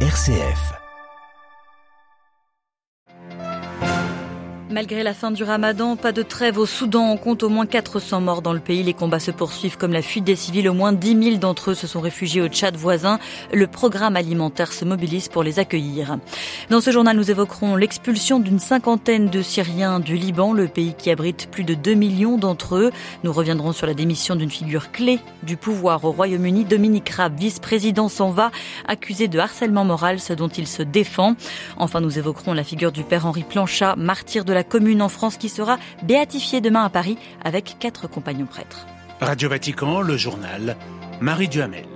RCF. Malgré la fin du ramadan, pas de trêve au Soudan. On compte au moins 400 morts dans le pays. Les combats se poursuivent comme la fuite des civils. Au moins 10 000 d'entre eux se sont réfugiés au Tchad voisin. Le programme alimentaire se mobilise pour les accueillir. Dans ce journal, nous évoquerons l'expulsion d'une cinquantaine de Syriens du Liban, le pays qui abrite plus de 2 millions d'entre eux. Nous reviendrons sur la démission d'une figure clé du pouvoir au Royaume-Uni. Dominique Raab, vice-président, s'en va, accusé de harcèlement moral, ce dont il se défend. Enfin, nous évoquerons la figure du père Henri Planchat, martyr de la commune en France qui sera béatifiée demain à Paris avec quatre compagnons prêtres. Radio Vatican, le journal, Marie Duhamel.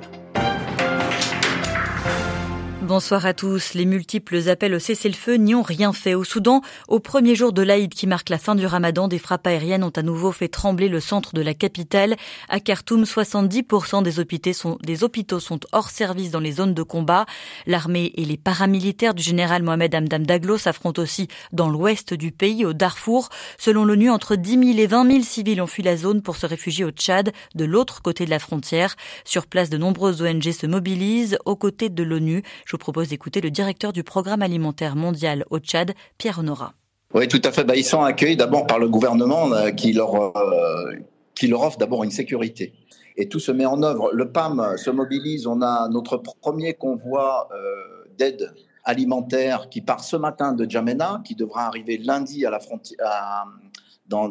Bonsoir à tous. Les multiples appels au cessez-le-feu n'y ont rien fait. Au Soudan, au premier jour de l'Aïd qui marque la fin du ramadan, des frappes aériennes ont à nouveau fait trembler le centre de la capitale. À Khartoum, 70% des hôpitaux, sont, hors service dans les zones de combat. L'armée et les paramilitaires du général Mohamed Hamdam Daglo s'affrontent aussi dans l'ouest du pays, au Darfour. Selon l'ONU, entre 10 000 et 20 000 civils ont fui la zone pour se réfugier au Tchad, de l'autre côté de la frontière. Sur place, de nombreuses ONG se mobilisent aux côtés de l'ONU propose d'écouter le directeur du programme alimentaire mondial au Tchad, Pierre Honora. Oui, tout à fait. Bah, ils sont accueillis d'abord par le gouvernement euh, qui, leur, euh, qui leur offre d'abord une sécurité. Et tout se met en œuvre. Le PAM se mobilise. On a notre premier convoi euh, d'aide alimentaire qui part ce matin de Djamena, qui devra arriver lundi à la frontière,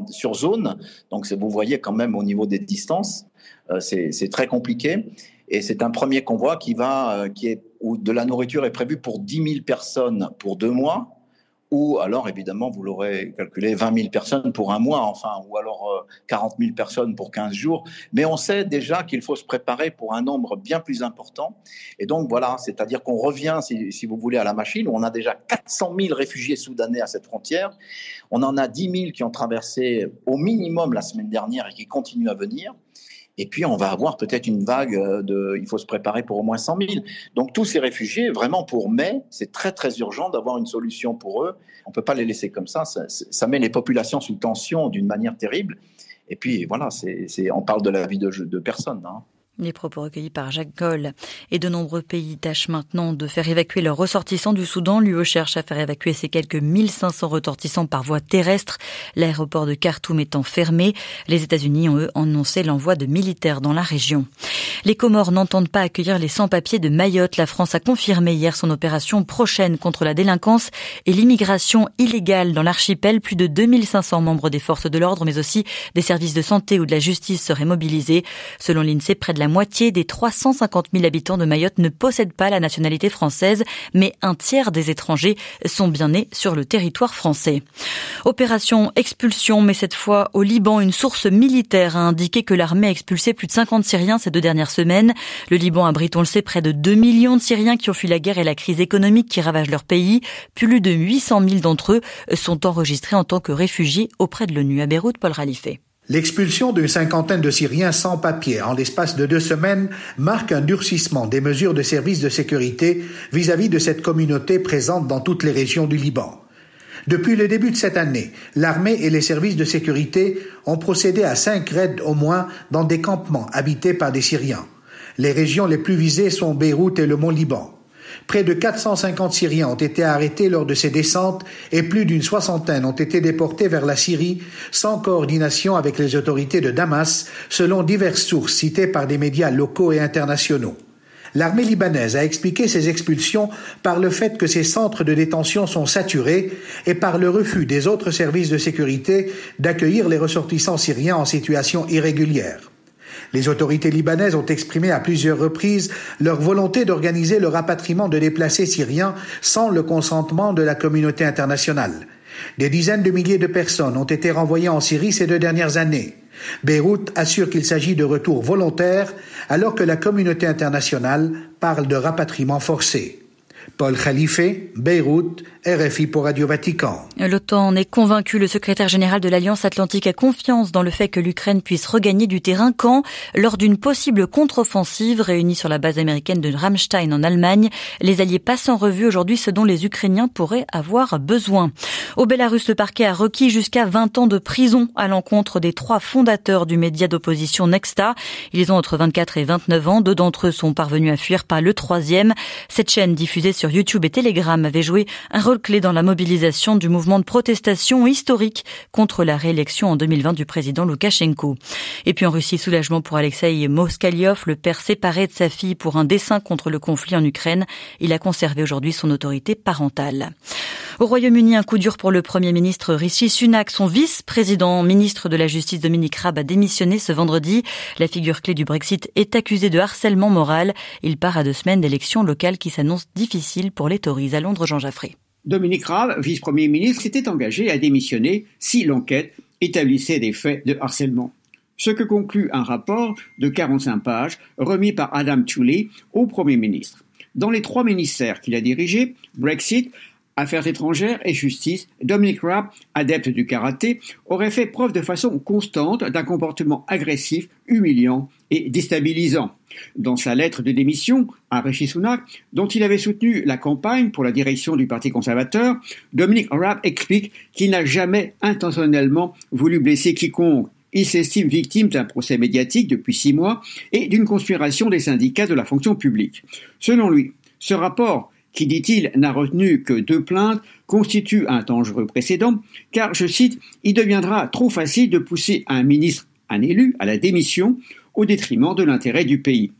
sur zone. Donc vous voyez quand même au niveau des distances, c'est très compliqué. Et c'est un premier convoi qui va, qui est où de la nourriture est prévue pour 10 000 personnes pour deux mois, ou alors évidemment, vous l'aurez calculé, 20 000 personnes pour un mois, enfin, ou alors 40 euh, 000 personnes pour 15 jours. Mais on sait déjà qu'il faut se préparer pour un nombre bien plus important. Et donc voilà, c'est-à-dire qu'on revient, si, si, vous voulez, à la machine, où on a déjà 400 000 réfugiés soudanais à cette frontière. On en a 10 000 qui ont traversé au minimum la semaine dernière et qui continuent à venir. Et puis, on va avoir peut-être une vague de. Il faut se préparer pour au moins 100 000. Donc, tous ces réfugiés, vraiment pour mai, c'est très, très urgent d'avoir une solution pour eux. On ne peut pas les laisser comme ça. ça. met les populations sous tension d'une manière terrible. Et puis, voilà, c'est, on parle de la vie de, de personnes. Hein. Les propos recueillis par Jacques Goll. Et de nombreux pays tâchent maintenant de faire évacuer leurs ressortissants du Soudan. L'UE cherche à faire évacuer ces quelques 1500 ressortissants par voie terrestre. L'aéroport de Khartoum étant fermé, les États-Unis ont eux annoncé l'envoi de militaires dans la région. Les Comores n'entendent pas accueillir les sans-papiers de Mayotte. La France a confirmé hier son opération prochaine contre la délinquance et l'immigration illégale dans l'archipel. Plus de 2500 membres des forces de l'ordre, mais aussi des services de santé ou de la justice seraient mobilisés. Selon l'INSEE, près de la moitié des 350 000 habitants de Mayotte ne possèdent pas la nationalité française, mais un tiers des étrangers sont bien nés sur le territoire français. Opération expulsion, mais cette fois au Liban, une source militaire a indiqué que l'armée a expulsé plus de 50 Syriens ces deux dernières semaines. Le Liban abrite, on le sait, près de 2 millions de Syriens qui ont fui la guerre et la crise économique qui ravage leur pays. Plus de 800 000 d'entre eux sont enregistrés en tant que réfugiés auprès de l'ONU à Beyrouth, Paul Ralifé. L'expulsion d'une cinquantaine de Syriens sans papier en l'espace de deux semaines marque un durcissement des mesures de services de sécurité vis-à-vis de cette communauté présente dans toutes les régions du Liban. Depuis le début de cette année, l'armée et les services de sécurité ont procédé à cinq raids au moins dans des campements habités par des Syriens. Les régions les plus visées sont Beyrouth et le Mont Liban. Près de 450 Syriens ont été arrêtés lors de ces descentes et plus d'une soixantaine ont été déportés vers la Syrie sans coordination avec les autorités de Damas, selon diverses sources citées par des médias locaux et internationaux. L'armée libanaise a expliqué ces expulsions par le fait que ces centres de détention sont saturés et par le refus des autres services de sécurité d'accueillir les ressortissants syriens en situation irrégulière. Les autorités libanaises ont exprimé à plusieurs reprises leur volonté d'organiser le rapatriement de déplacés syriens sans le consentement de la communauté internationale. Des dizaines de milliers de personnes ont été renvoyées en Syrie ces deux dernières années. Beyrouth assure qu'il s'agit de retours volontaires alors que la communauté internationale parle de rapatriement forcé. Paul Khalife, Beyrouth, RFI pour Radio Vatican. L'OTAN est convaincu. Le secrétaire général de l'Alliance Atlantique a confiance dans le fait que l'Ukraine puisse regagner du terrain quand, lors d'une possible contre-offensive réunie sur la base américaine de Ramstein en Allemagne, les alliés passent en revue aujourd'hui ce dont les Ukrainiens pourraient avoir besoin. Au Bélarus, le parquet a requis jusqu'à 20 ans de prison à l'encontre des trois fondateurs du média d'opposition Nexta. Ils ont entre 24 et 29 ans. Deux d'entre eux sont parvenus à fuir, pas le troisième. Cette chaîne diffusée sur YouTube et Telegram avait joué un rôle clé dans la mobilisation du mouvement de protestation historique contre la réélection en 2020 du président Loukachenko. Et puis en Russie, soulagement pour Alexei Moskaliov, le père séparé de sa fille pour un dessin contre le conflit en Ukraine. Il a conservé aujourd'hui son autorité parentale. Au Royaume-Uni, un coup dur pour le Premier ministre Rishi Sunak. Son vice-président, ministre de la Justice Dominique Raab, a démissionné ce vendredi. La figure clé du Brexit est accusée de harcèlement moral. Il part à deux semaines d'élections locales qui s'annoncent difficiles pour les Tories. À Londres, Jean Jaffré. Dominique Raab, vice-premier ministre, s'était engagé à démissionner si l'enquête établissait des faits de harcèlement. Ce que conclut un rapport de 45 pages remis par Adam Tooley au Premier ministre. Dans les trois ministères qu'il a dirigés, Brexit, Affaires étrangères et justice, Dominic Raab, adepte du karaté, aurait fait preuve de façon constante d'un comportement agressif, humiliant et déstabilisant. Dans sa lettre de démission à Rishi Sunak, dont il avait soutenu la campagne pour la direction du Parti conservateur, Dominic Raab explique qu'il n'a jamais intentionnellement voulu blesser quiconque. Il s'estime victime d'un procès médiatique depuis six mois et d'une conspiration des syndicats de la fonction publique. Selon lui, ce rapport qui, dit-il, n'a retenu que deux plaintes, constitue un dangereux précédent, car, je cite, il deviendra trop facile de pousser un ministre, un élu, à la démission au détriment de l'intérêt du pays.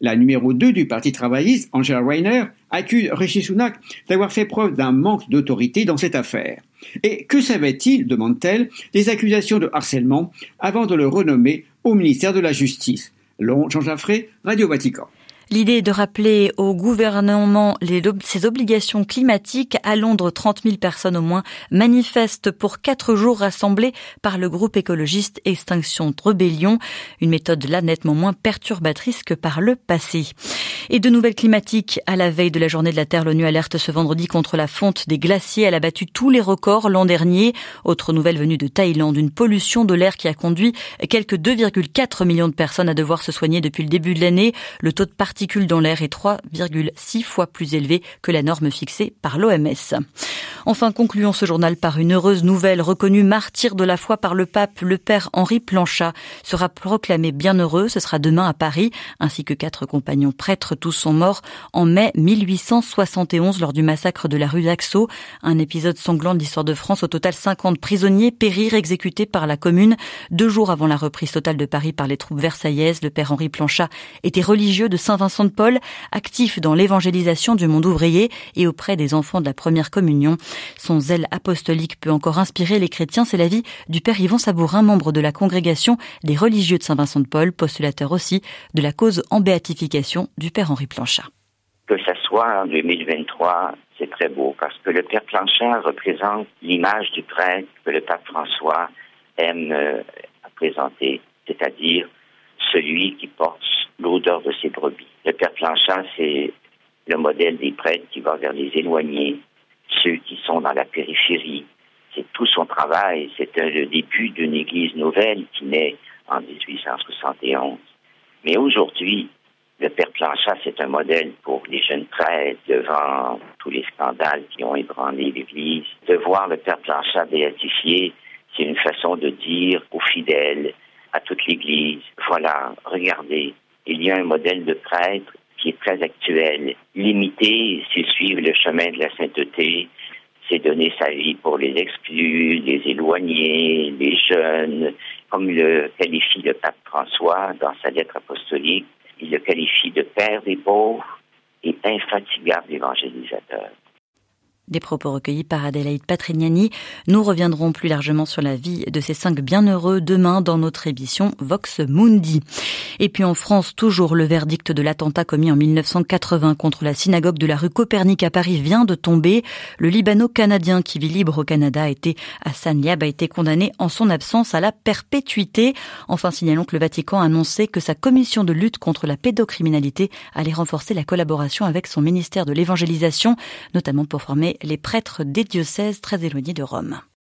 La numéro 2 du Parti travailliste, Angela Rayner, accuse Rishi Sunak d'avoir fait preuve d'un manque d'autorité dans cette affaire. Et que savait-il, demande-t-elle, des accusations de harcèlement avant de le renommer au ministère de la Justice? Long Jean Jaffré, Radio Vatican. L'idée est de rappeler au gouvernement les, ses obligations climatiques. À Londres, 30 000 personnes au moins manifestent pour quatre jours rassemblés par le groupe écologiste Extinction de Rébellion. Une méthode là nettement moins perturbatrice que par le passé. Et de nouvelles climatiques à la veille de la journée de la Terre, l'ONU alerte ce vendredi contre la fonte des glaciers. Elle a battu tous les records l'an dernier. Autre nouvelle venue de Thaïlande, une pollution de l'air qui a conduit quelques 2,4 millions de personnes à devoir se soigner depuis le début de l'année. Le taux de particules dans l'air est 3,6 fois plus élevé que la norme fixée par l'OMS. Enfin, concluons ce journal par une heureuse nouvelle reconnue martyr de la foi par le pape, le père Henri Planchat sera proclamé bienheureux. Ce sera demain à Paris, ainsi que quatre compagnons prêtres tous sont morts en mai 1871 lors du massacre de la rue d'Axo, un épisode sanglant de l'histoire de France. Au total, 50 prisonniers périrent exécutés par la commune. Deux jours avant la reprise totale de Paris par les troupes versaillaises, le père Henri Planchat était religieux de Saint-Vincent de Paul, actif dans l'évangélisation du monde ouvrier et auprès des enfants de la première communion. Son zèle apostolique peut encore inspirer les chrétiens. C'est l'avis du père Yvon Sabourin, membre de la congrégation des religieux de Saint-Vincent de Paul, postulateur aussi de la cause en béatification du père Henri Planchat. Que ça soit en 2023, c'est très beau parce que le Père Planchat représente l'image du prêtre que le pape François aime euh, présenter, c'est-à-dire celui qui porte l'odeur de ses brebis. Le Père Planchat, c'est le modèle des prêtres qui va vers les éloignés, ceux qui sont dans la périphérie. C'est tout son travail. C'est le début d'une Église nouvelle qui naît en 1871. Mais aujourd'hui, le père Planchat, c'est un modèle pour les jeunes prêtres devant tous les scandales qui ont ébranlé l'Église. De voir le père Planchat béatifié, c'est une façon de dire aux fidèles, à toute l'Église, voilà, regardez, il y a un modèle de prêtre qui est très actuel. Limiter, c'est suivre le chemin de la sainteté, c'est donner sa vie pour les exclus, les éloignés, les jeunes, comme le qualifie le pape François dans sa lettre apostolique il le qualifie de père des pauvres et infatigable évangélisateur. Des propos recueillis par Adélaïde Patrignani. Nous reviendrons plus largement sur la vie de ces cinq bienheureux demain dans notre émission Vox Mundi. Et puis en France, toujours le verdict de l'attentat commis en 1980 contre la synagogue de la rue Copernic à Paris vient de tomber. Le Libano-Canadien qui vit libre au Canada a été, Hassan Liab a été condamné en son absence à la perpétuité. Enfin, signalons que le Vatican a annoncé que sa commission de lutte contre la pédocriminalité allait renforcer la collaboration avec son ministère de l'évangélisation, notamment pour former les prêtres des diocèses très éloignés de Rome.